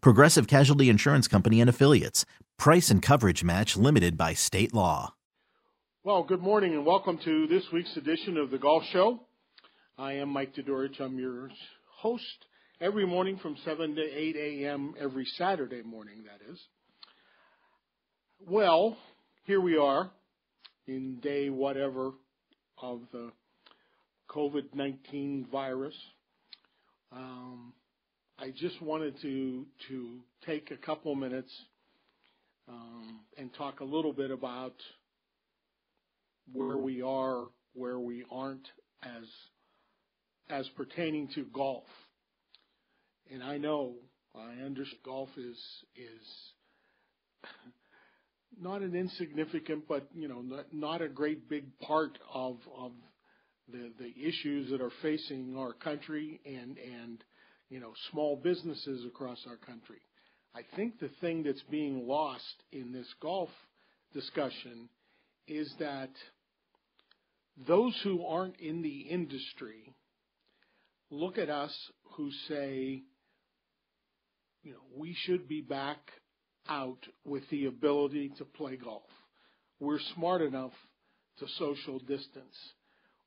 Progressive Casualty Insurance Company and Affiliates. Price and coverage match limited by state law. Well, good morning and welcome to this week's edition of the Golf Show. I am Mike Dudurich. I'm your host every morning from 7 to 8 a.m. every Saturday morning, that is. Well, here we are in day whatever of the COVID 19 virus. Um, I just wanted to, to take a couple minutes um, and talk a little bit about where we are, where we aren't as as pertaining to golf. And I know, I understand golf is is not an insignificant, but you know, not, not a great big part of of the the issues that are facing our country and and you know small businesses across our country. I think the thing that's being lost in this golf discussion is that those who aren't in the industry look at us who say, you know, we should be back out with the ability to play golf. We're smart enough to social distance.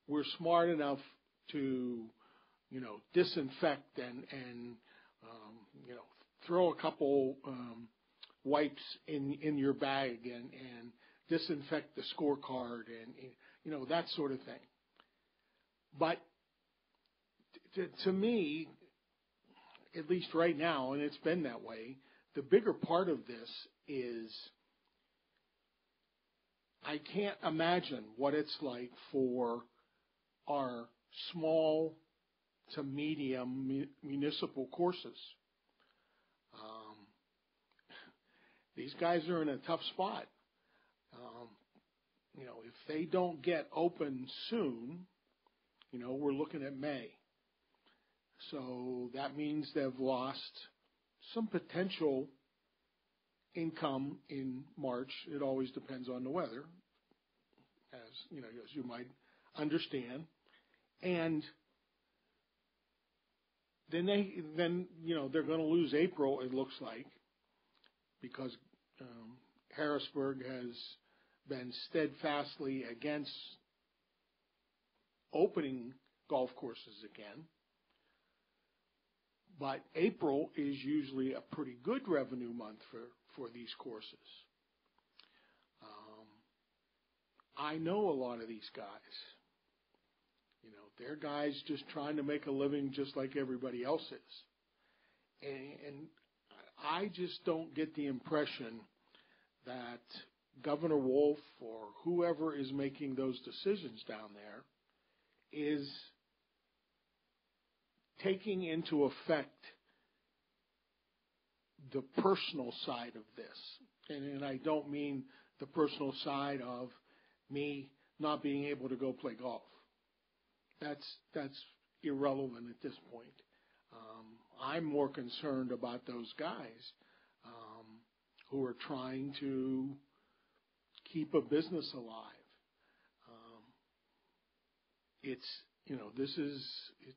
We're smart enough to, you know, disinfect and and um, you know throw a couple um, wipes in in your bag and and disinfect the scorecard and you know that sort of thing. But to me, at least right now, and it's been that way, the bigger part of this is I can't imagine what it's like for our small to medium municipal courses. Um, these guys are in a tough spot. Um, you know, if they don't get open soon, you know, we're looking at May. So that means they've lost some potential income in March. It always depends on the weather, as you know, as you might understand. And then they then you know they're going to lose April. It looks like because um, Harrisburg has been steadfastly against opening golf courses again. But April is usually a pretty good revenue month for, for these courses. Um, I know a lot of these guys. You know, they're guys just trying to make a living just like everybody else is. And, and I just don't get the impression that Governor Wolf or whoever is making those decisions down there is taking into effect the personal side of this. And, and I don't mean the personal side of me not being able to go play golf. That's that's irrelevant at this point. Um, I'm more concerned about those guys um, who are trying to keep a business alive. Um, it's you know this is it,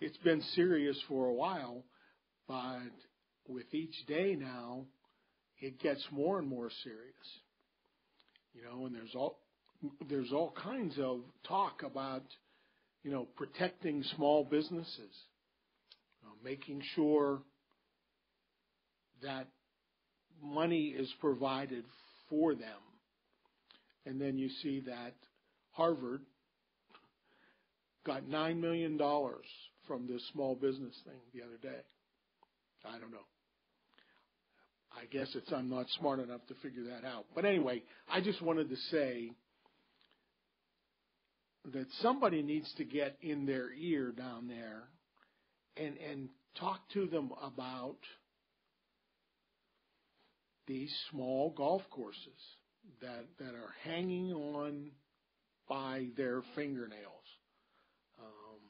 it's been serious for a while, but with each day now, it gets more and more serious. You know, and there's all there's all kinds of talk about you know protecting small businesses, uh, making sure that money is provided for them. And then you see that Harvard got $9 million from this small business thing the other day. I don't know. I guess it's I'm not smart enough to figure that out. But anyway, I just wanted to say that somebody needs to get in their ear down there and and talk to them about these small golf courses that that are hanging on by their fingernails. Um,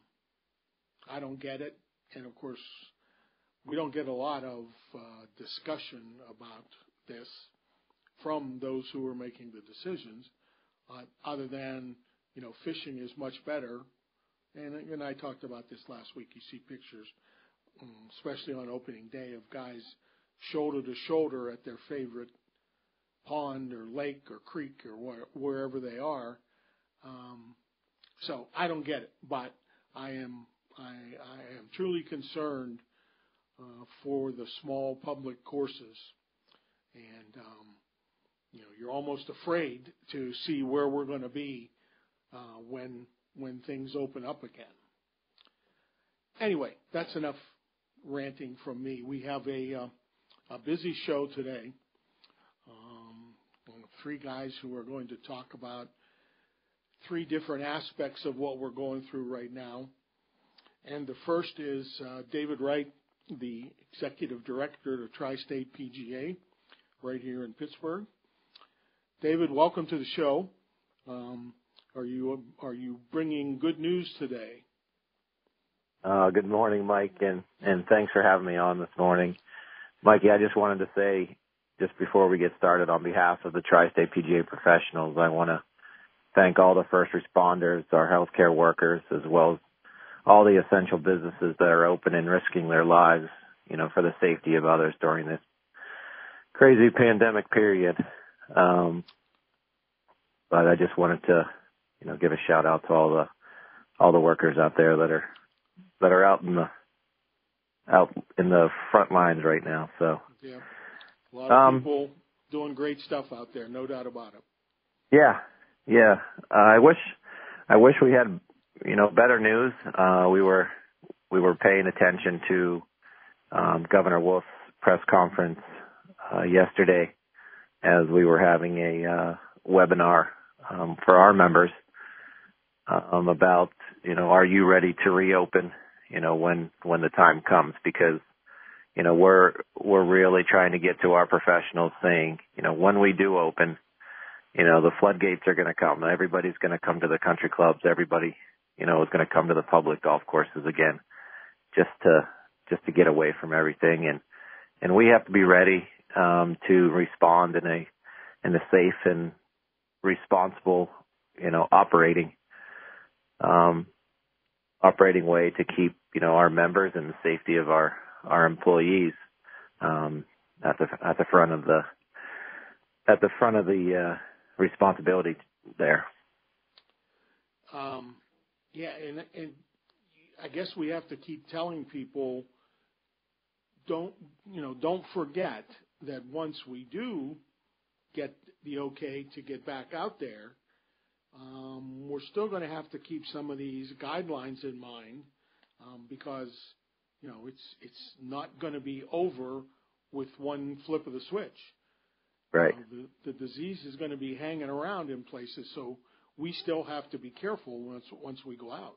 I don't get it, and of course, we don't get a lot of uh, discussion about this from those who are making the decisions, uh, other than you know fishing is much better. And, and I talked about this last week. You see pictures, um, especially on opening day, of guys shoulder to shoulder at their favorite pond or lake or creek or where, wherever they are. Um, so I don't get it, but I am I, I am truly concerned uh, for the small public courses, and um, you know you're almost afraid to see where we're going to be uh, when when things open up again. Anyway, that's enough ranting from me. We have a uh, a busy show today. Um, three guys who are going to talk about three different aspects of what we're going through right now. And the first is uh, David Wright, the executive director of Tri State PGA, right here in Pittsburgh. David, welcome to the show. Are you are you bringing good news today? Uh, good morning, Mike, and and thanks for having me on this morning. Mikey, I just wanted to say, just before we get started, on behalf of the Tri-State PGA professionals, I want to thank all the first responders, our healthcare workers, as well as all the essential businesses that are open and risking their lives, you know, for the safety of others during this crazy pandemic period. Um, but I just wanted to, you know, give a shout out to all the all the workers out there that are that are out in the out in the front lines right now. So yeah, a lot of um, people doing great stuff out there, no doubt about it. Yeah, yeah. Uh, I wish I wish we had you know better news. Uh, we were we were paying attention to um, Governor Wolf's press conference uh, yesterday as we were having a uh, webinar um, for our members um, about you know are you ready to reopen you know, when, when the time comes because, you know, we're, we're really trying to get to our professionals saying, you know, when we do open, you know, the floodgates are going to come. Everybody's going to come to the country clubs. Everybody, you know, is going to come to the public golf courses again just to, just to get away from everything. And, and we have to be ready, um, to respond in a, in a safe and responsible, you know, operating, um, operating way to keep you know our members and the safety of our our employees um, at the at the front of the at the front of the uh, responsibility there. Um, yeah, and, and I guess we have to keep telling people don't you know don't forget that once we do get the okay to get back out there, um, we're still going to have to keep some of these guidelines in mind um, because you know it's it's not going to be over with one flip of the switch. Right. Uh, the, the disease is going to be hanging around in places, so we still have to be careful once once we go out.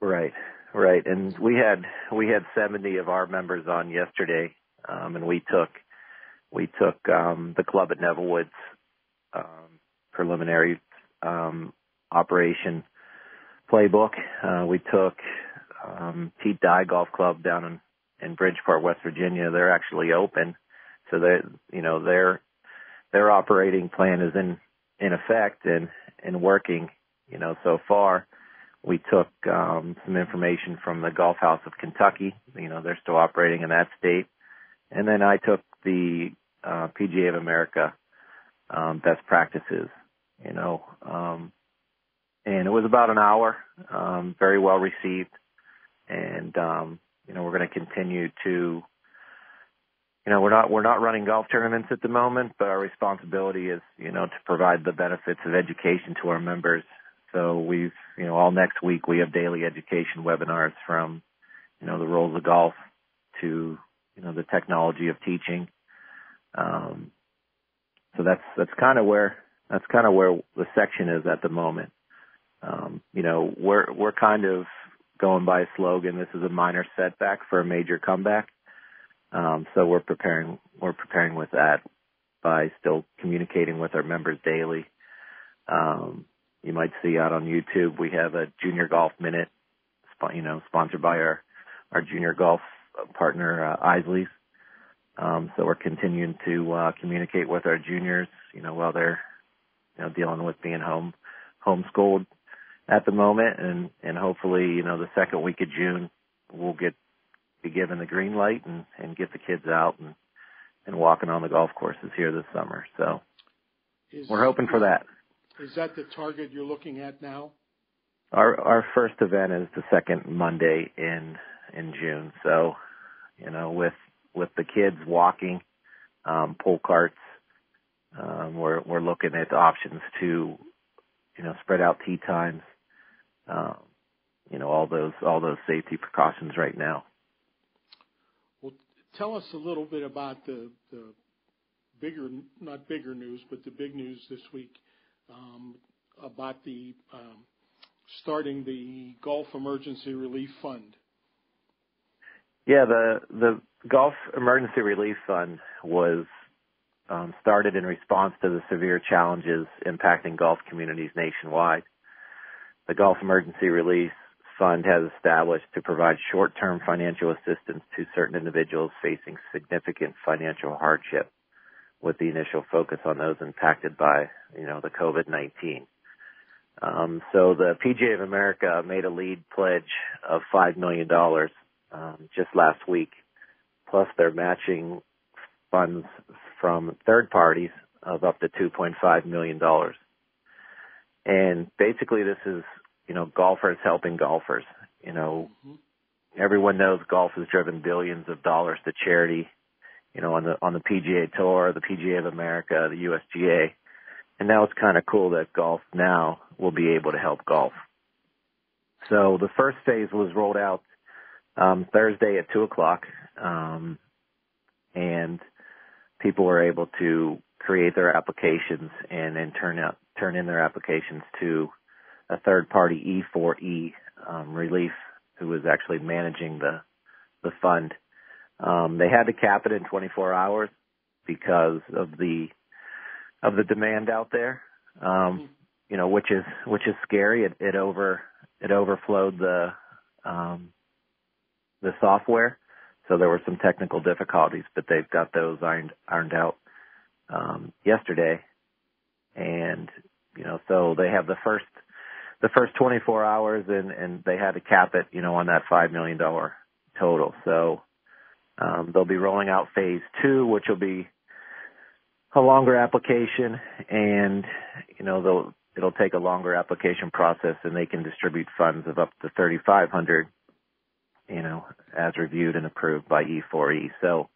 Right, right. And we had we had 70 of our members on yesterday, um, and we took we took um, the club at Neville Woods um, preliminary um, operation playbook. Uh, we took um, Pete Dye Golf Club down in, in Bridgeport, West Virginia. They're actually open, so they, you know, their their operating plan is in in effect and and working. You know, so far. We took um, some information from the Golf House of Kentucky. You know, they're still operating in that state, and then I took the uh, PGA of America um, best practices you know. Um, and it was about an hour, um, very well received. And, um, you know, we're going to continue to, you know, we're not we're not running golf tournaments at the moment, but our responsibility is, you know, to provide the benefits of education to our members. So we've, you know, all next week we have daily education webinars from, you know, the rules of golf to, you know, the technology of teaching. Um, so that's that's kind of where that's kind of where the section is at the moment. Um, you know, we're we're kind of going by a slogan. This is a minor setback for a major comeback. Um, so we're preparing we're preparing with that by still communicating with our members daily. Um, you might see out on YouTube we have a junior golf minute, you know, sponsored by our our junior golf partner uh, Isley's. Um, so we're continuing to uh, communicate with our juniors, you know, while they're you know dealing with being home homeschooled at the moment, and and hopefully, you know, the second week of June we'll get be given the green light and and get the kids out and and walking on the golf courses here this summer. So is, we're hoping for that. Is that the target you're looking at now? Our our first event is the second Monday in in June. So, you know, with with the kids walking, um, pull carts, um, we're we're looking at options to, you know, spread out tee times, um, you know, all those all those safety precautions right now. Well, tell us a little bit about the the bigger, not bigger news, but the big news this week um, about the um, starting the Golf Emergency Relief Fund. Yeah, the the Golf Emergency Relief Fund was um, started in response to the severe challenges impacting Golf communities nationwide the Golf Emergency Relief Fund has established to provide short-term financial assistance to certain individuals facing significant financial hardship with the initial focus on those impacted by, you know, the COVID-19. Um, so the PGA of America made a lead pledge of $5 million um, just last week, plus they're matching funds from third parties of up to $2.5 million. And basically this is, you know, golfers helping golfers. You know, mm-hmm. everyone knows golf has driven billions of dollars to charity, you know, on the on the PGA Tour, the PGA of America, the USGA. And now it's kind of cool that golf now will be able to help golf. So the first phase was rolled out um, Thursday at two o'clock, um, and people were able to create their applications and then turn out turn in their applications to a third party E4E um, relief who was actually managing the the fund. Um, they had to cap it in 24 hours because of the of the demand out there. Um, you know, which is which is scary. It, it over it overflowed the um, the software, so there were some technical difficulties, but they've got those ironed ironed out um, yesterday, and you know, so they have the first the first 24 hours, and and they had to cap it, you know, on that five million dollar total. So um, they'll be rolling out phase two, which will be a longer application, and you know, they'll it'll take a longer application process, and they can distribute funds of up to 3,500, you know, as reviewed and approved by E4E. So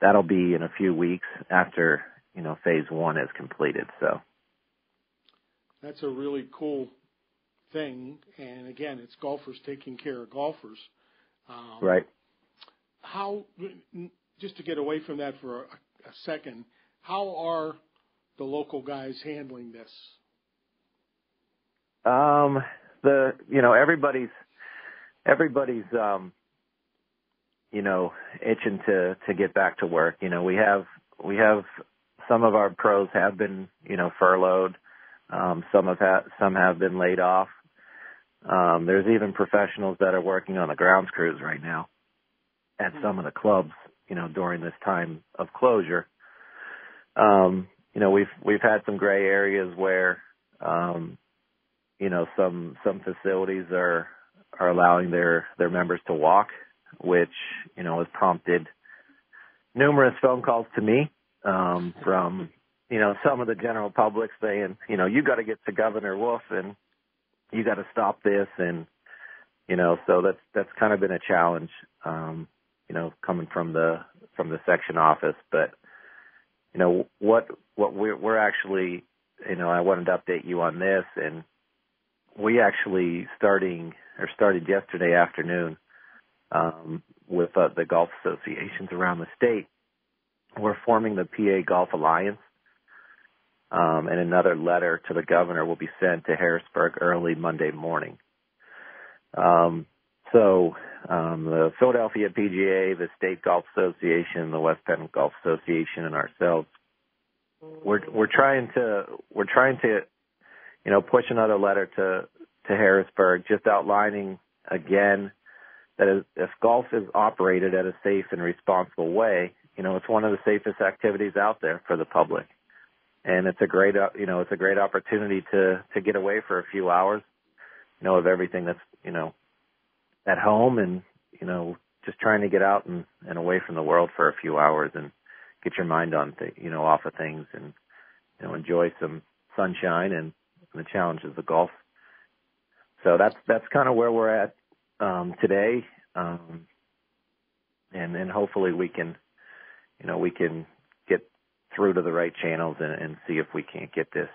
that'll be in a few weeks after you know phase one is completed. So that's a really cool thing. And again, it's golfers taking care of golfers. Um, right. How, just to get away from that for a, a second, how are the local guys handling this? Um, the you know everybody's everybody's um, you know itching to to get back to work. You know we have we have some of our pros have been you know furloughed. Um, some have had, some have been laid off. Um, there's even professionals that are working on the grounds crews right now at some of the clubs, you know, during this time of closure. Um, you know, we've we've had some gray areas where um, you know, some some facilities are are allowing their their members to walk, which, you know, has prompted numerous phone calls to me um, from you know, some of the general public saying, you know, you got to get to Governor Wolf and you got to stop this, and you know, so that's that's kind of been a challenge, um, you know, coming from the from the section office. But you know what what we're we're actually you know I wanted to update you on this, and we actually starting or started yesterday afternoon um, with uh, the golf associations around the state. We're forming the PA Golf Alliance. Um, and another letter to the governor will be sent to Harrisburg early Monday morning. Um, so um, the Philadelphia PGA, the State Golf Association, the West Penn Golf Association, and ourselves, we're we're trying to we're trying to, you know, push another letter to to Harrisburg, just outlining again that if golf is operated at a safe and responsible way, you know, it's one of the safest activities out there for the public, and it's a great uh, you know it's a great opportunity to to get away for a few hours, you know, of everything that's you know at home and you know just trying to get out and, and away from the world for a few hours and get your mind on th- you know off of things and you know enjoy some sunshine and, and the challenges of golf. So that's that's kind of where we're at um, today, um, and and hopefully we can you know we can get through to the right channels and, and see if we can't get this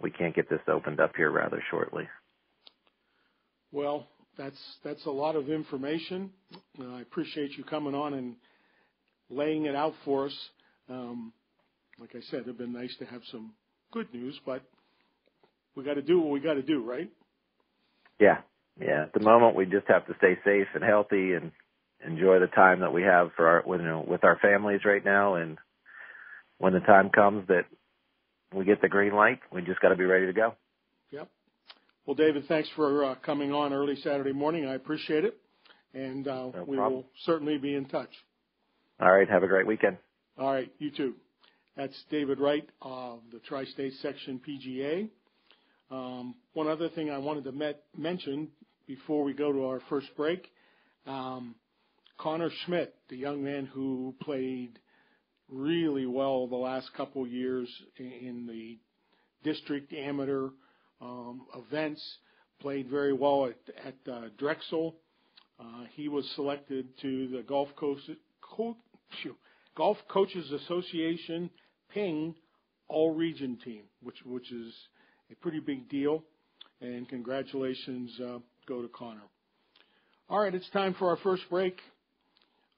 we can't get this opened up here rather shortly. Well, that's that's a lot of information. Uh, I appreciate you coming on and laying it out for us. Um, like I said, it'd been nice to have some good news, but we got to do what we got to do, right? Yeah, yeah. At the moment, we just have to stay safe and healthy and enjoy the time that we have for our, you know, with our families right now. And when the time comes that we get the green light, we just got to be ready to go. Yep. Well, David, thanks for uh, coming on early Saturday morning. I appreciate it, and uh, no we will certainly be in touch. All right. Have a great weekend. All right. You too. That's David Wright of the Tri-State Section PGA. Um, one other thing I wanted to met, mention before we go to our first break, um, Connor Schmidt, the young man who played really well the last couple years in, the district amateur um, events. Played very well at, at uh, Drexel. Uh, he was selected to the Golf, Co- Co- Golf Coaches Association Ping All Region team, which which is a pretty big deal. And congratulations uh, go to Connor. All right, it's time for our first break.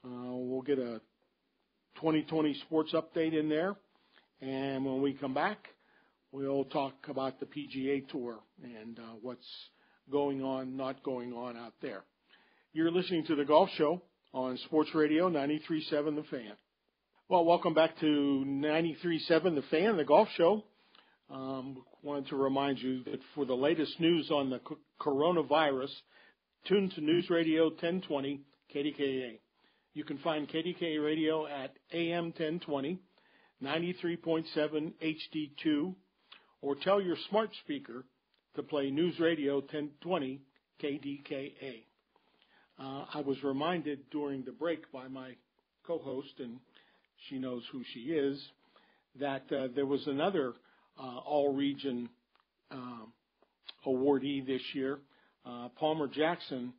Uh, we'll get a 2020 sports update in there, and when we come back, We'll talk about the PGA Tour and uh, what's going on, not going on out there. You're listening to the Golf Show on Sports Radio 93.7 The Fan. Well, welcome back to 93.7 The Fan, the Golf Show. Um, wanted to remind you that for the latest news on the coronavirus, tune to News Radio 1020 KDKA. You can find KDKA Radio at AM 1020, 93.7 HD2, or tell your smart speaker to play News Radio 1020 KDKA. Uh, I was reminded during the break by my co-host, and she knows who she is, that uh, there was another uh, all-region um, awardee this year. Uh, Palmer Jackson,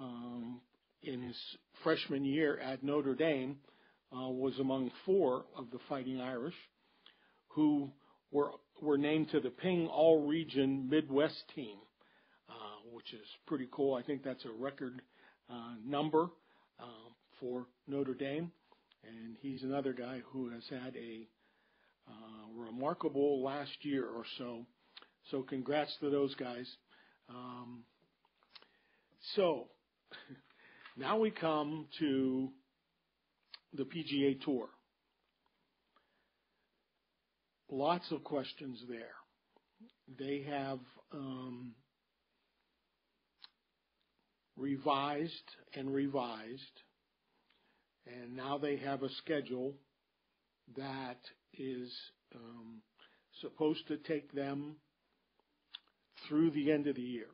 um, in his freshman year at Notre Dame, uh, was among four of the Fighting Irish who were were named to the Ping All Region Midwest team, which is pretty cool. I think that's a record number for Notre Dame, and he's another guy who has had a remarkable last year or so. So, congrats to those guys. Um, so, now we come to the PGA Tour lots of questions there. They have um, revised and revised, and now they have a schedule that is um, supposed to take them through the end of the year.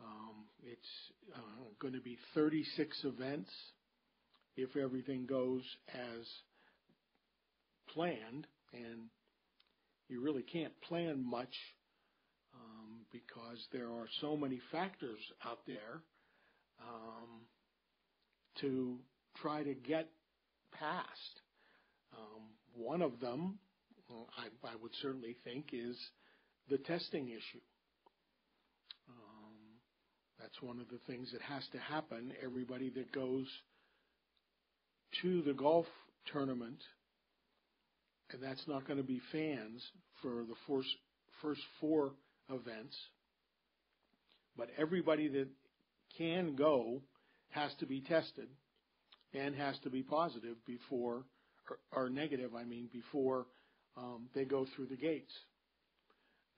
Um, it's uh, going to be 36 events if everything goes as planned, and you really can't plan much um, because there are so many factors out there um, to try to get past. Um, one of them, I, I would certainly think, is the testing issue. Um, that's one of the things that has to happen. Everybody that goes to the golf tournament, and that's not going to be fans for the first, first four events, but everybody that can go has to be tested and has to be positive before, or negative, I mean, before um, they go through the gates.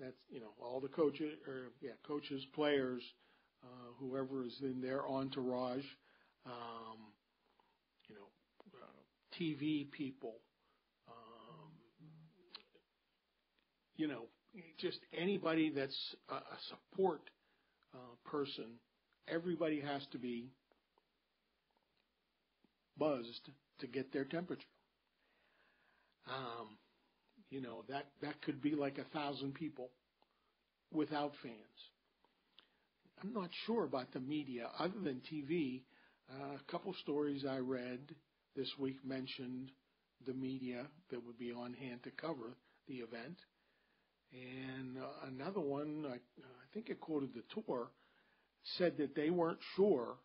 That's you know all the coaches or yeah coaches, players, uh, whoever is in their entourage, um, you know, uh, TV people, um, you know, just anybody that's a, a support uh, person. Everybody has to be buzzed to get their temperature. Um, you know that that could be like a thousand people without fans. I'm not sure about the media other than TV. Uh, a couple stories I read this week mentioned the media that would be on hand to cover the event. And uh, another one, I, I think it quoted the tour, said that they weren't sure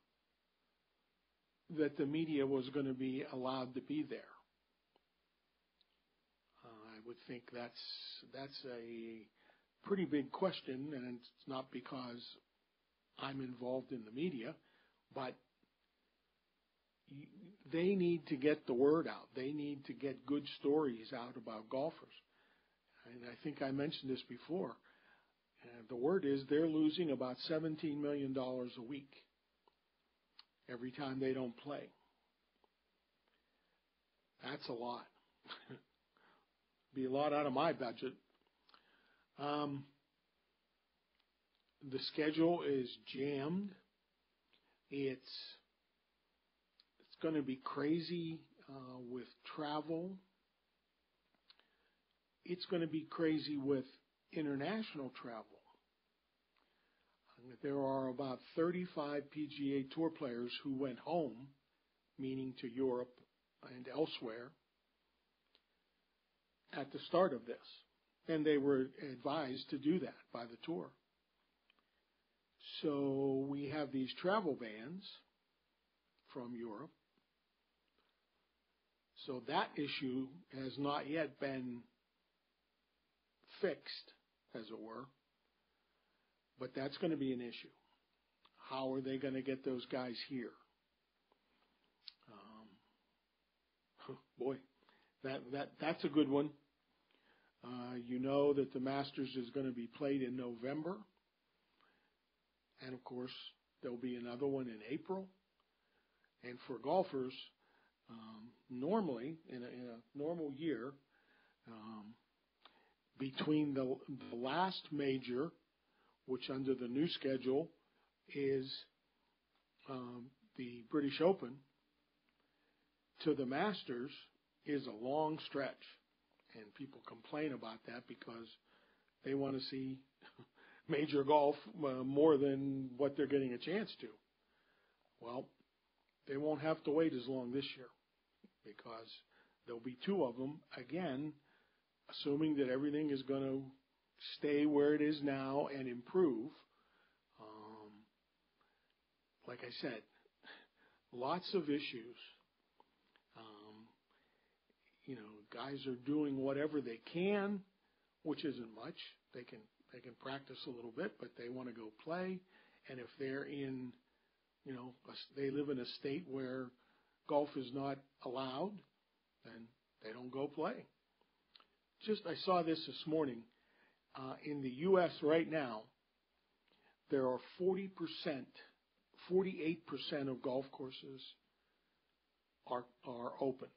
that the media was going to be allowed to be there. Would think that's that's a pretty big question, and it's not because I'm involved in the media, but they need to get the word out. They need to get good stories out about golfers. And I think I mentioned this before. Uh, the word is they're losing about $17 million a week every time they don't play. That's a lot. Be a lot out of my budget. Um, the schedule is jammed. It's it's going to be crazy uh, with travel. It's going to be crazy with international travel. There are about 35 PGA Tour players who went home, meaning to Europe and elsewhere, at the start of this. And they were advised to do that by the tour. So we have these travel bans from Europe. So that issue has not yet been fixed, as it were. But that's going to be an issue. How are they going to get those guys here? Um, boy, that that that's a good one. Uh, you know that the Masters is going to be played in November. And of course, there'll be another one in April. And for golfers, um, normally in a, in a, normal year, um, between the, the last major, which under the new schedule is um, the British Open, to the Masters is a long stretch. And people complain about that because they want to see major golf uh, more than what they're getting a chance to. Well, they won't have to wait as long this year because there'll be two of them again, assuming that everything is going to stay where it is now and improve. Um, like I said, lots of issues. You know, guys are doing whatever they can, which isn't much. They can they can practice a little bit, but they want to go play. And if they're in, you know, they live in a state where golf is not allowed, then they don't go play. Just I saw this this morning. Uh, in the U.S. right now, there are 40 percent, 48 percent of golf courses are are open.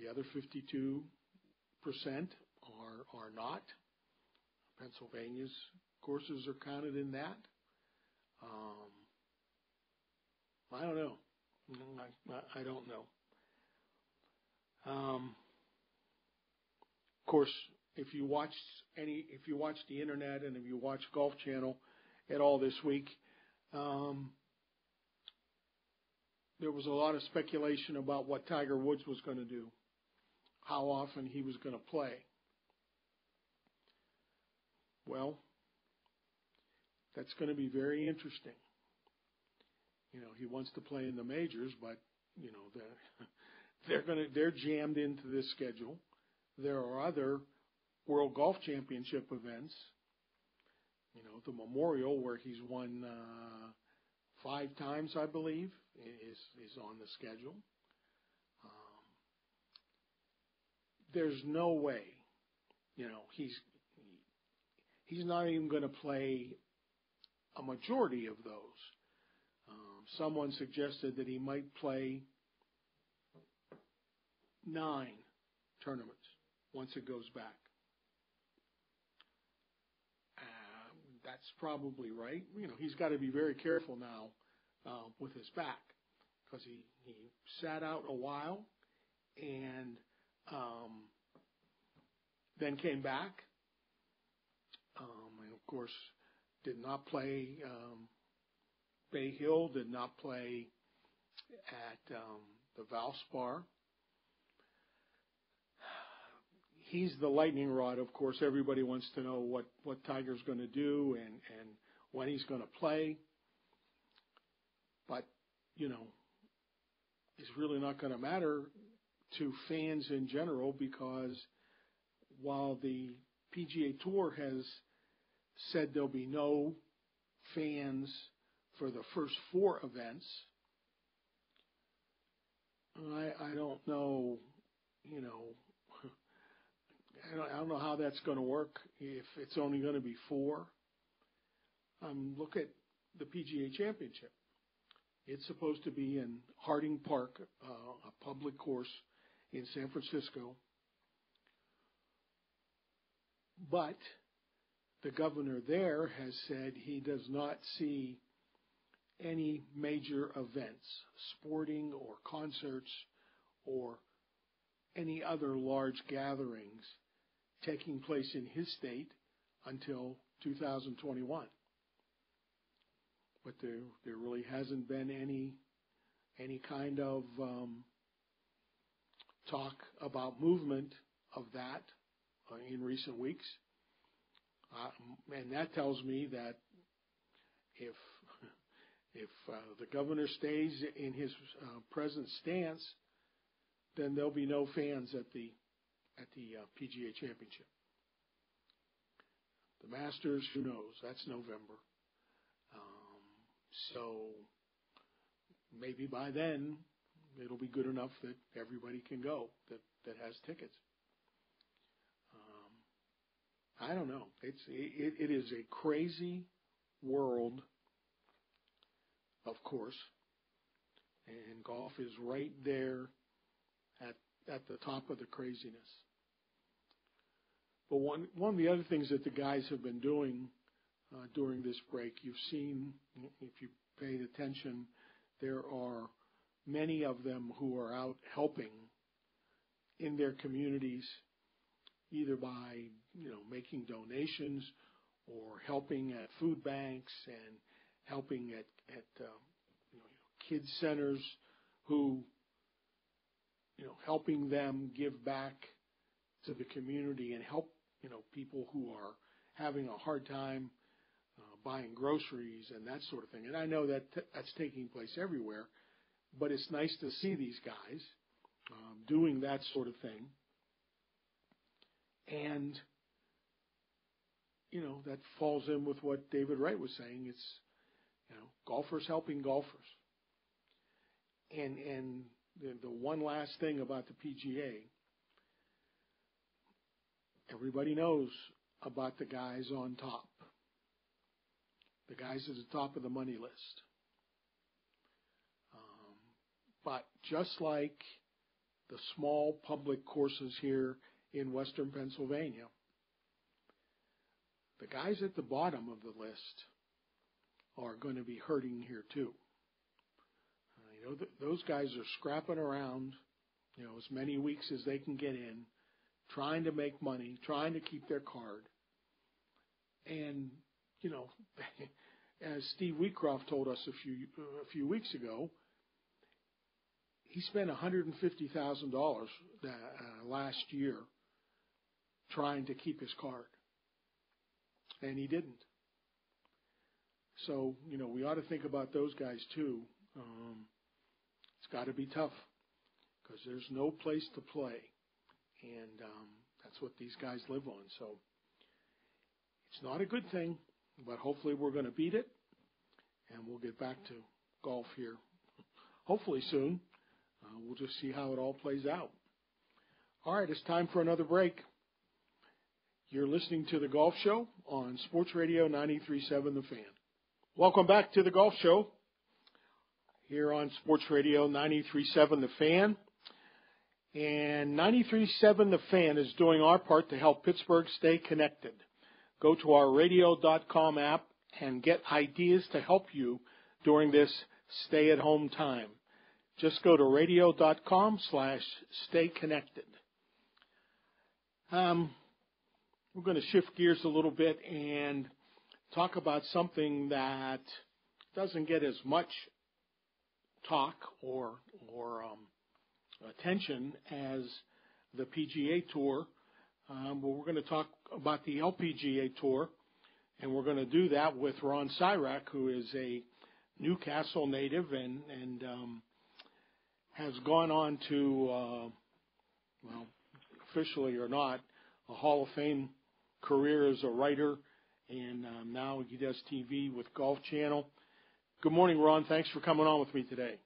The other 52 percent are are not. Pennsylvania's courses are counted in that. Um, I don't know. I, I don't know. Um, of course, if you watch any, if you watch the internet and if you watch Golf Channel at all this week, um, there was a lot of speculation about what Tiger Woods was going to do, how often he was going to play. Well, that's going to be very interesting. You know, he wants to play in the majors, but you know they're they're going to they're jammed into this schedule. There are other World Golf Championship events. You know, the Memorial where he's won uh, five times, I believe, is is on the schedule. Um, there's no way, you know, he's he's not even going to play a majority of those. Um, someone suggested that he might play nine tournaments once it goes back. Uh, that's probably right. You know, he's got to be very careful now uh, with his back because he he sat out a while and um, then came back. Um, and of course, did not play um, Bay Hill, did not play at um, the Valspar. He's the lightning rod, of course. Everybody wants to know what what Tiger's going to do and and when he's going to play. But you know, it's really not going to matter to fans in general because while the PGA Tour has said there'll be no fans for the first four events. I I don't know, you know, I don't, I don't know how that's going to work if it's only going to be four. Um, look at the PGA Championship. It's supposed to be in Harding Park, uh, a public course in San Francisco. But the governor there has said he does not see any major events, sporting or concerts or any other large gatherings taking place in his state until 2021. But there, there really hasn't been any any kind of um, talk about movement of that uh, in recent weeks. Uh, and that tells me that if if uh, the governor stays in his uh, present stance, then there'll be no fans at the at the uh, PGA Championship. The Masters, who knows? That's November. Um, so maybe by then it'll be good enough that everybody can go that that has tickets. I don't know. It's it, it is a crazy world, of course, and golf is right there at at the top of the craziness. But one one of the other things that the guys have been doing uh, during this break, you've seen if you paid attention, there are many of them who are out helping in their communities either by you know making donations or helping at food banks and helping at at uh, you know kids centers who you know helping them give back to the community and help you know people who are having a hard time uh, buying groceries and that sort of thing. And I know that t- that's taking place everywhere, but it's nice to see these guys um, doing that sort of thing and, you know, that falls in with what David Wright was saying. It's, you know, golfers helping golfers. And, and the, the one last thing about the PGA, everybody knows about the guys on top. The guys at the top of the money list. Um, but just like the small public courses here in western Pennsylvania. The guys at the bottom of the list are going to be hurting here too. Uh, you know, th- those guys are scrapping around, you know, as many weeks as they can get in, trying to make money, trying to keep their card. And, you know, as Steve Wheatcroft told us a few a few weeks ago, he spent $150,000 uh, last year trying to keep his card, and he didn't. So you know we ought to think about those guys too. Um, it's got to be tough because there's no place to play, and um, that's what these guys live on. So it's not a good thing, but hopefully we're going to beat it, and we'll get back to golf here hopefully soon. Uh, we'll just see how it all plays out. All right, it's time for another break. You're listening to the Golf Show on Sports Radio 93.7 The Fan. Welcome back to the Golf Show here on Sports Radio 93.7 The Fan. And 93.7 The Fan is doing our part to help Pittsburgh stay connected. Go to our radio.com app and get ideas to help you during this stay at home time. Just go to radio.com slash stay connected. Um, we're going to shift gears a little bit and talk about something that doesn't get as much talk or or um, attention as the PGA Tour. Um, but we're going to talk about the LPGA Tour, and we're going to do that with Ron Sirak, who is a New Castle native and and um, has gone on to, uh, well, officially or not, a Hall of Fame career as a writer, and um, now he does TV with Golf Channel. Good morning, Ron. Thanks for coming on with me today.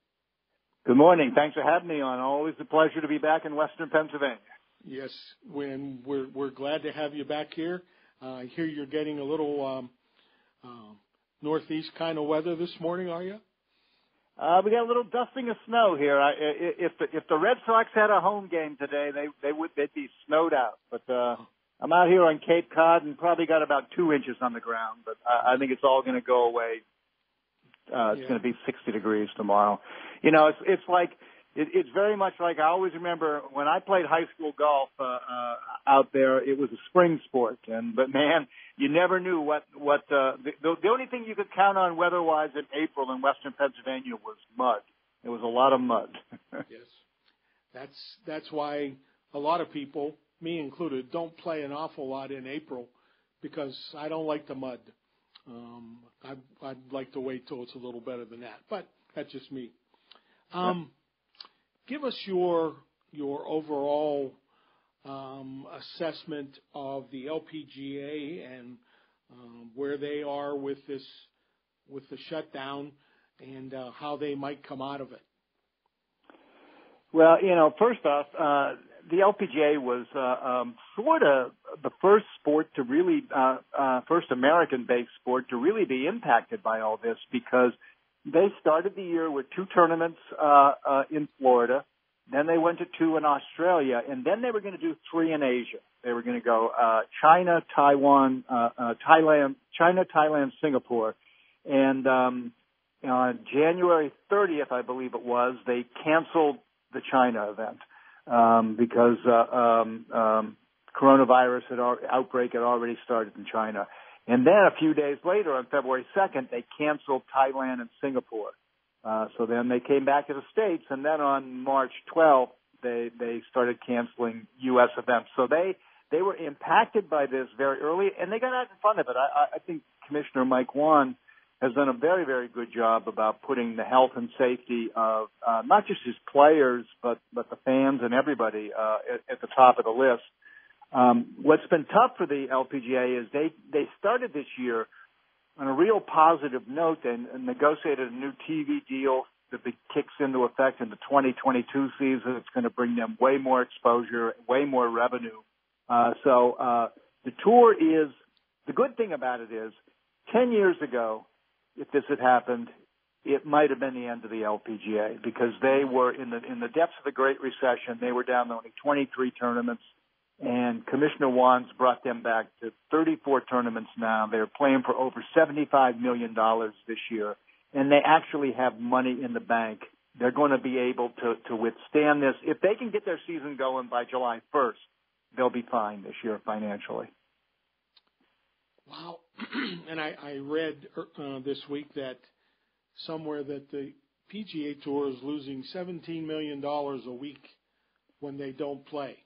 Good morning. Thanks for having me on. Always a pleasure to be back in Western Pennsylvania. Yes, when we're we're glad to have you back here. Uh, I hear you're getting a little um, uh, northeast kind of weather this morning, are you? Uh, we got a little dusting of snow here. I, if the, if the Red Sox had a home game today, they they would they'd be snowed out. But uh, I'm out here on Cape Cod and probably got about two inches on the ground. But I, I think it's all going to go away. Uh, it's yeah. going to be 60 degrees tomorrow. You know, it's it's like it, it's very much like I always remember when I played high school golf uh, uh, out there. It was a spring sport, and but man, you never knew what what uh, the, the only thing you could count on weather-wise in April in Western Pennsylvania was mud. It was a lot of mud. yes, that's that's why a lot of people, me included, don't play an awful lot in April because I don't like the mud. Um, I, I'd like to wait till it's a little better than that, but that's just me. Um, give us your your overall um, assessment of the LPGA and um, where they are with this with the shutdown and uh, how they might come out of it. Well, you know, first off, uh, the LPGA was uh, um, sort of the first sport to really, first American-based sport to really be impacted by all this because they started the year with two tournaments uh, uh, in Florida. Then they went to two in Australia, and then they were going to do three in Asia. They were going to go uh, China, Taiwan, uh, uh, Thailand, China, Thailand, Singapore, and um, on January 30th, I believe it was, they canceled the China event um, because uh, um, um, coronavirus had, outbreak had already started in China. And then a few days later, on February 2nd, they canceled Thailand and Singapore. Uh, so then they came back to the states, and then on March 12th, they they started canceling U.S. events. So they they were impacted by this very early, and they got out in front of it. I, I think Commissioner Mike Whan has done a very very good job about putting the health and safety of uh, not just his players, but but the fans and everybody uh, at, at the top of the list. Um, what's been tough for the LPGA is they they started this year on a real positive note and, and negotiated a new TV deal that kicks into effect in the 2022 season. It's going to bring them way more exposure, way more revenue. Uh, so uh, the tour is the good thing about it is 10 years ago, if this had happened, it might have been the end of the LPGA because they were in the in the depths of the Great Recession. They were down to only 23 tournaments and Commissioner Whan's brought them back to 34 tournaments now. They're playing for over $75 million this year, and they actually have money in the bank. They're going to be able to, to withstand this. If they can get their season going by July 1st, they'll be fine this year financially. Wow. and I, I read uh, this week that somewhere that the PGA Tour is losing 17 million dollars a week when they don't play.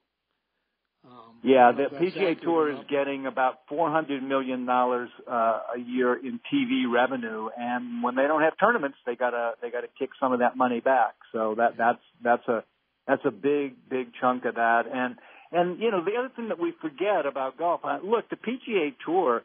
Um, yeah, the PGA Tour is getting about 400 million dollars uh, a year in TV revenue, and when they don't have tournaments, they gotta they gotta kick some of that money back. So that that's that's a that's a big big chunk of that. And and you know the other thing that we forget about golf, uh, look, the PGA Tour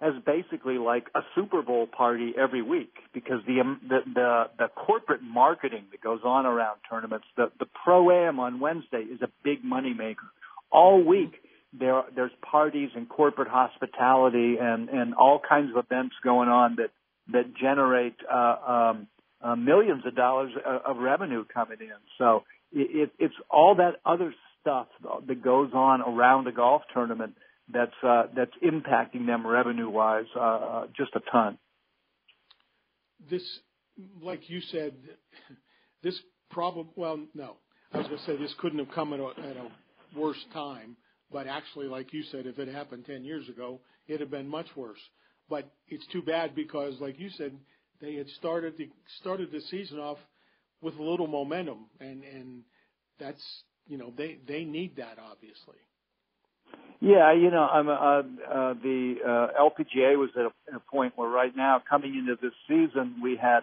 has basically like a Super Bowl party every week because the um, the the, the corporate marketing that goes on around tournaments, the the pro am on Wednesday is a big money maker all week there there's parties and corporate hospitality and and all kinds of events going on that that generate uh, um, uh, millions of dollars of, revenue coming in. So it, it's all that other stuff that goes on around a golf tournament that's uh, that's impacting them revenue wise uh, uh, just a ton. This, like you said, this problem. Well, no, I was going to say this couldn't have come at a, at a worse time. But actually, like you said, if it happened 10 years ago, it'd have been much worse. But it's too bad because, like you said, they had started the started the season off with a little momentum, and and that's you know they they need that obviously. Yeah, you know, I'm uh, uh, the uh, LPGA was at a, at a point where right now, coming into this season, we had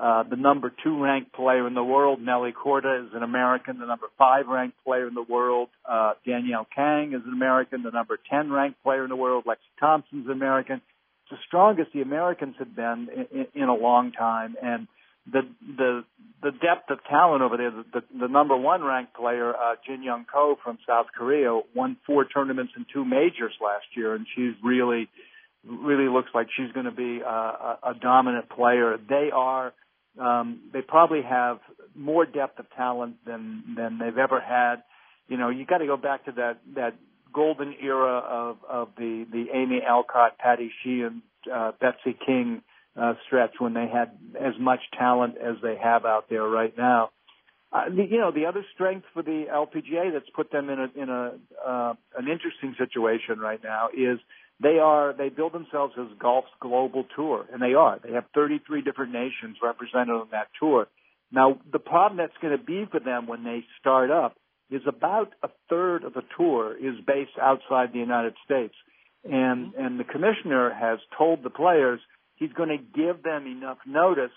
uh, the number two ranked player in the world, Nelly Korda, is an American. The number five ranked player in the world, uh, Danielle Kang, is an American. The number 10 ranked player in the world, Lexi Thompson, is an American. It's the strongest the Americans have been in, in, in a long time. And the, the, the depth of talent over there, the, the, the number one ranked player, uh, Jin Young Ko from South Korea, won four tournaments and two majors last year. And she's really, really looks like she's going to be uh, a, a dominant player. They are, um, they probably have more depth of talent than than they've ever had. You know, you got to go back to that that golden era of of the the Amy Alcott, Patty Sheehan, uh, Betsy King uh, stretch when they had as much talent as they have out there right now. Uh, you know, the other strength for the LPGA that's put them in a in a uh, an interesting situation right now is they are they build themselves as golf's global tour, and they are. They have 33 different nations represented on that tour. Now, the problem that's going to be for them when they start up is about a third of the tour is based outside the United States, and mm-hmm. and the commissioner has told the players he's going to give them enough notice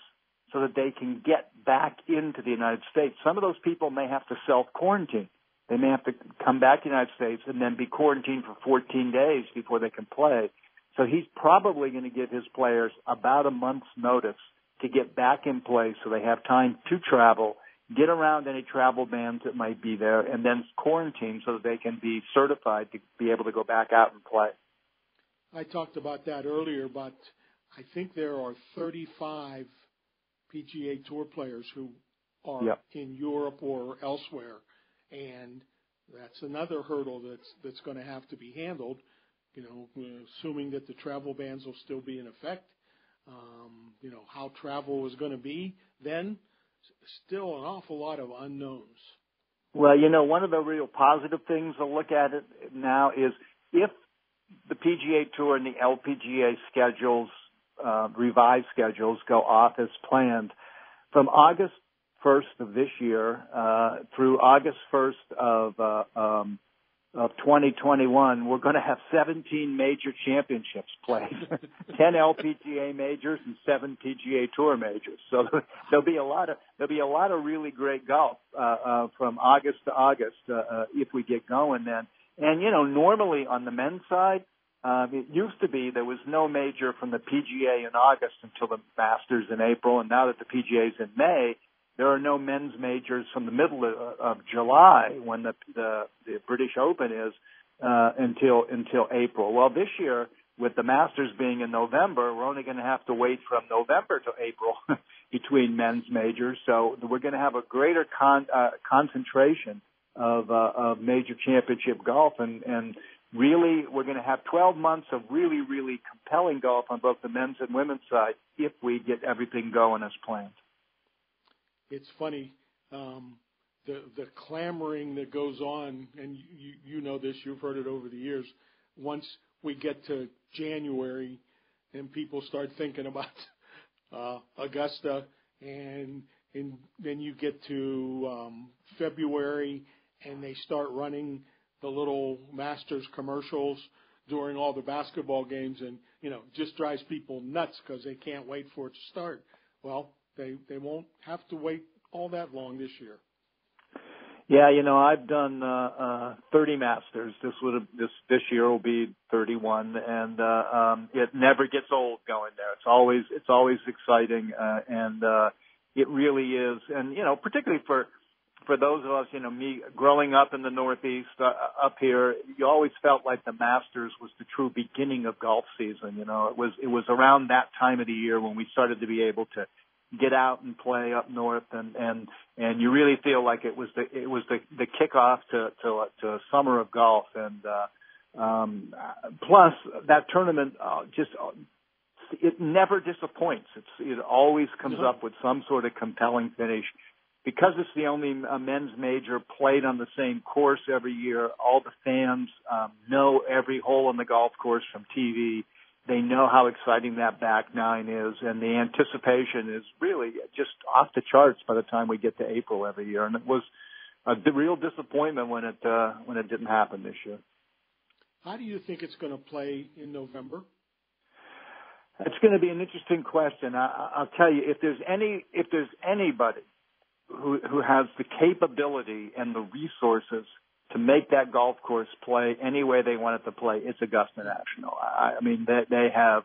so that they can get back into the United States. Some of those people may have to self quarantine. They may have to come back to the United States and then be quarantined for 14 days before they can play. So he's probably going to give his players about a month's notice to get back in place so they have time to travel, get around any travel bans that might be there, and then quarantine so that they can be certified to be able to go back out and play. I talked about that earlier, but I think there are 35 PGA Tour players who are yep. in Europe or elsewhere and that's another hurdle that's that's going to have to be handled. You know, assuming that the travel bans will still be in effect. Um, you know how travel is going to be then. Still an awful lot of unknowns. Well, you know, one of the real positive things to look at it now is if the PGA Tour and the LPGA schedules, uh, revised schedules, go off as planned, from August 1st of this year uh, through August 1st of uh, um, of 2021, we're going to have 17 major championships played, 10 LPGA majors and seven PGA Tour majors. So there'll be a lot of there'll be a lot of really great golf uh, uh, from August to August uh, uh, if we get going then. And you know, normally on the men's side, um, it used to be there was no major from the PGA in August until the Masters in April, and now that the PGA is in May, there are no men's majors from the middle of, of July when the, the the British Open is uh, until until April. Well, this year with the Masters being in November, we're only going to have to wait from November to April between men's majors. So we're going to have a greater con, uh, concentration of uh, of major championship golf, and and really we're going to have 12 months of really really compelling golf on both the men's and women's side if we get everything going as planned it's funny um, the the clamoring that goes on, and you you know this, you've heard it over the years. Once we get to January, and people start thinking about uh, Augusta and and then you get to um, February, and they start running the little Masters commercials during all the basketball games, and you know, just drives people nuts because they can't wait for it to start. Well, they they won't have to wait all that long this year. Yeah, you know, I've done uh, uh 30 masters. This would have this this year will be 31 and uh um it never gets old going there. It's always it's always exciting uh and uh it really is. And you know, particularly for for those of us, you know, me growing up in the Northeast uh, up here, you always felt like the Masters was the true beginning of golf season. You know, it was it was around that time of the year when we started to be able to get out and play up north and and and you really feel like it was the it was the the kickoff to to to a summer of golf. And uh um plus that tournament uh, just uh, it never disappoints. It's it always comes mm-hmm. up with some sort of compelling finish. Because it's the only uh, men's major played on the same course every year all the fans um know every hole on the golf course from TV they know how exciting that back nine is, and the anticipation is really just off the charts by the time we get to April every year. And it was a real disappointment when it uh, when it didn't happen this year. How do you think it's going to play in November? It's going to be an interesting question. I, I'll tell you, if there's any if there's anybody who who has the capability and the resources to make that golf course play any way they want it to play, it's Augusta National. I, I mean, they, they have,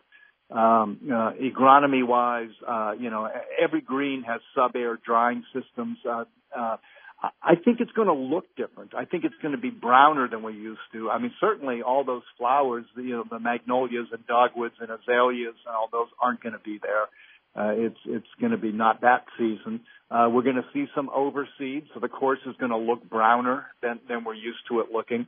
um, uh, agronomy wise, uh, you know, every green has sub air drying systems. Uh, uh, I think it's going to look different. I think it's going to be browner than we used to. I mean, certainly all those flowers, you know, the magnolias and dogwoods and azaleas and all those aren't going to be there. Uh, it's it's going to be not that season. Uh, we're going to see some overseed, so the course is going to look browner than than we're used to it looking.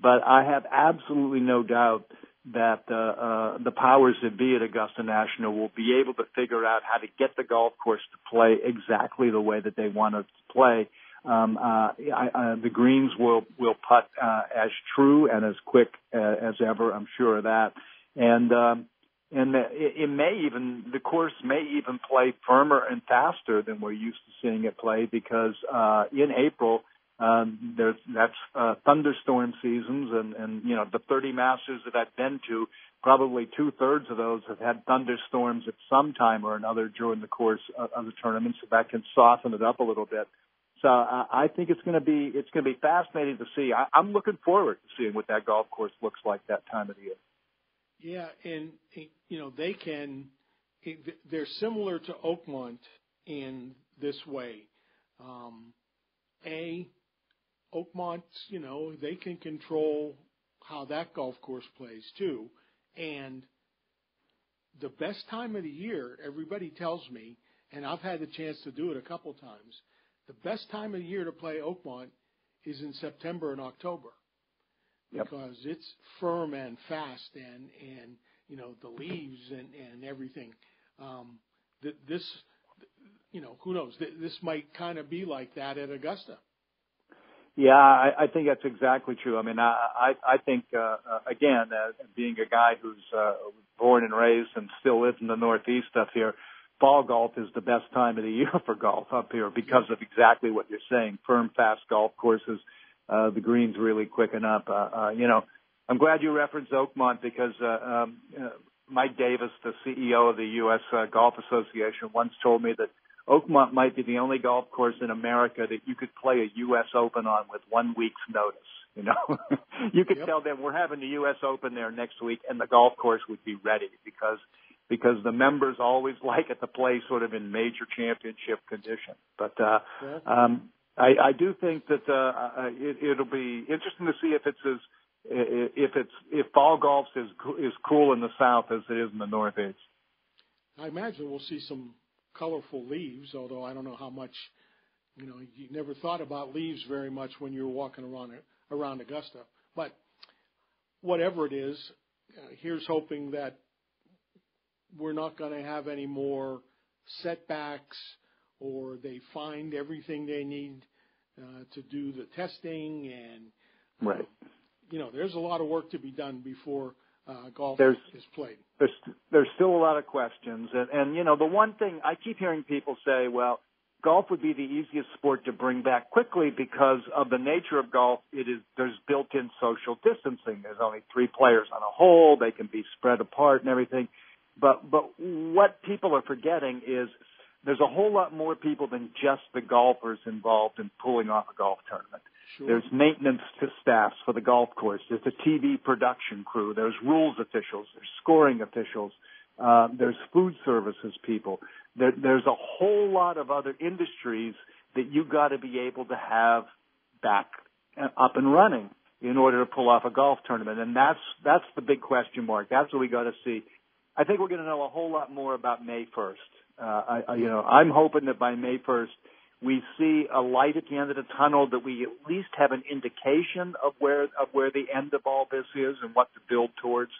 But I have absolutely no doubt that uh, uh, the powers that be at Augusta National will be able to figure out how to get the golf course to play exactly the way that they want it to play. Um, uh, I, uh, the greens will will putt uh, as true and as quick uh, as ever. I'm sure of that. And um, and it may even the course may even play firmer and faster than we're used to seeing it play because uh in April um there's that's uh thunderstorm seasons and and you know the 30 masters that I've been to probably two thirds of those have had thunderstorms at some time or another during the course of, of the tournament so that can soften it up a little bit. So uh, I think it's going to be it's going to be fascinating to see. I'm looking forward to seeing what that golf course looks like that time of the year yeah, and you know they can. They're similar to Oakmont in this way. Um, a Oakmont, you know, they can control how that golf course plays too, and the best time of the year, everybody tells me, and I've had the chance to do it a couple times. The best time of the year to play Oakmont is in September and October because yep. it's firm and fast and and you know the leaves and and everything. Um, th- this, you know, who knows? Th- this might kind of be like that at Augusta. Yeah, I, I think that's exactly true. I mean, I I, I think uh, uh, again, uh, being a guy who's uh, born and raised and still lives in the Northeast up here, fall golf is the best time of the year for golf up here because of exactly what you're saying. Firm, fast golf courses uh, the greens really quicken up. Uh, uh, you know, I'm glad you referenced Oakmont because uh, um, uh, Mike Davis, the CEO of the U.S. Uh, Golf Association, once told me that Oakmont might be the only golf course in America that you could play a U.S. Open on with one week's notice. You know, you could yep. tell them we're having the U.S. Open there next week, and the golf course would be ready because because the members always like it to play sort of in major championship condition. But uh, yeah. um, I, I do think that uh, uh, it, it'll be interesting to see if it's as if it's if is is cool in the south as it is in the northeast. I imagine we'll see some colorful leaves, although I don't know how much. You know, you never thought about leaves very much when you were walking around around Augusta. But whatever it is, uh, here's hoping that we're not going to have any more setbacks or they find everything they need uh, to do the testing and right. You know, there's a lot of work to be done before uh, golf there's, is played. There's there's still a lot of questions, and and you know the one thing I keep hearing people say, well, golf would be the easiest sport to bring back quickly because of the nature of golf. It is there's built-in social distancing. There's only three players on a hole. They can be spread apart and everything. But but what people are forgetting is there's a whole lot more people than just the golfers involved in pulling off a golf tournament. Sure. There's maintenance to staffs for the golf course. There's a TV production crew. There's rules officials. There's scoring officials. Uh, there's food services people. There, there's a whole lot of other industries that you got to be able to have back uh, up and running in order to pull off a golf tournament. And that's that's the big question mark. That's what we got to see. I think we're going to know a whole lot more about May 1st. Uh, I, I, you know, I'm hoping that by May 1st we see a light at the end of the tunnel, that we at least have an indication of where of where the end of all this is and what to build towards.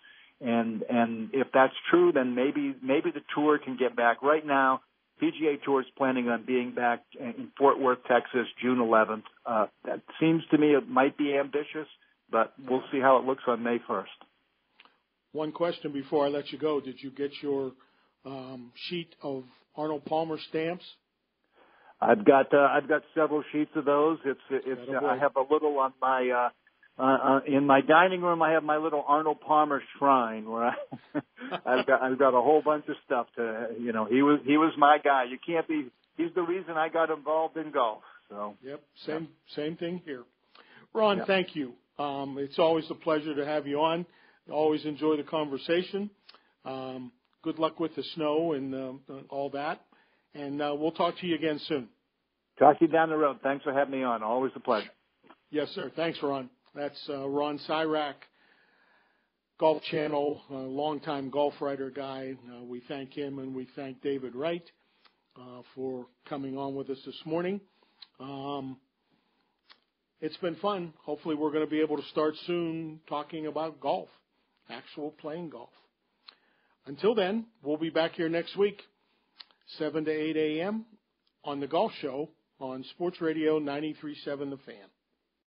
And and if that's true, then maybe maybe the tour can get back. Right now, PGA Tour is planning on being back in Fort Worth, Texas, June 11th. Uh, that seems to me it might be ambitious, but we'll see how it looks on May 1st. One question before I let you go: Did you get your um, sheet of Arnold Palmer stamps? I've got uh, I've got several sheets of those. It's it's uh, I have a little on my uh, uh, uh, in my dining room. I have my little Arnold Palmer shrine where I I've got I've got a whole bunch of stuff to you know he was he was my guy. You can't be he's the reason I got involved in golf. So yep, same same thing here. Ron, yep. thank you. Um, it's always a pleasure to have you on. Always enjoy the conversation. Um, good luck with the snow and uh, all that and uh, we'll talk to you again soon. Talk to you down the road. Thanks for having me on. Always a pleasure. Yes, sir. Thanks, Ron. That's uh, Ron Sirak, Golf Channel, uh, longtime golf writer guy. Uh, we thank him and we thank David Wright uh, for coming on with us this morning. Um, it's been fun. Hopefully, we're going to be able to start soon talking about golf, actual playing golf. Until then, we'll be back here next week. 7 to 8 a.m. on the Golf Show on Sports Radio 93.7 The Fan.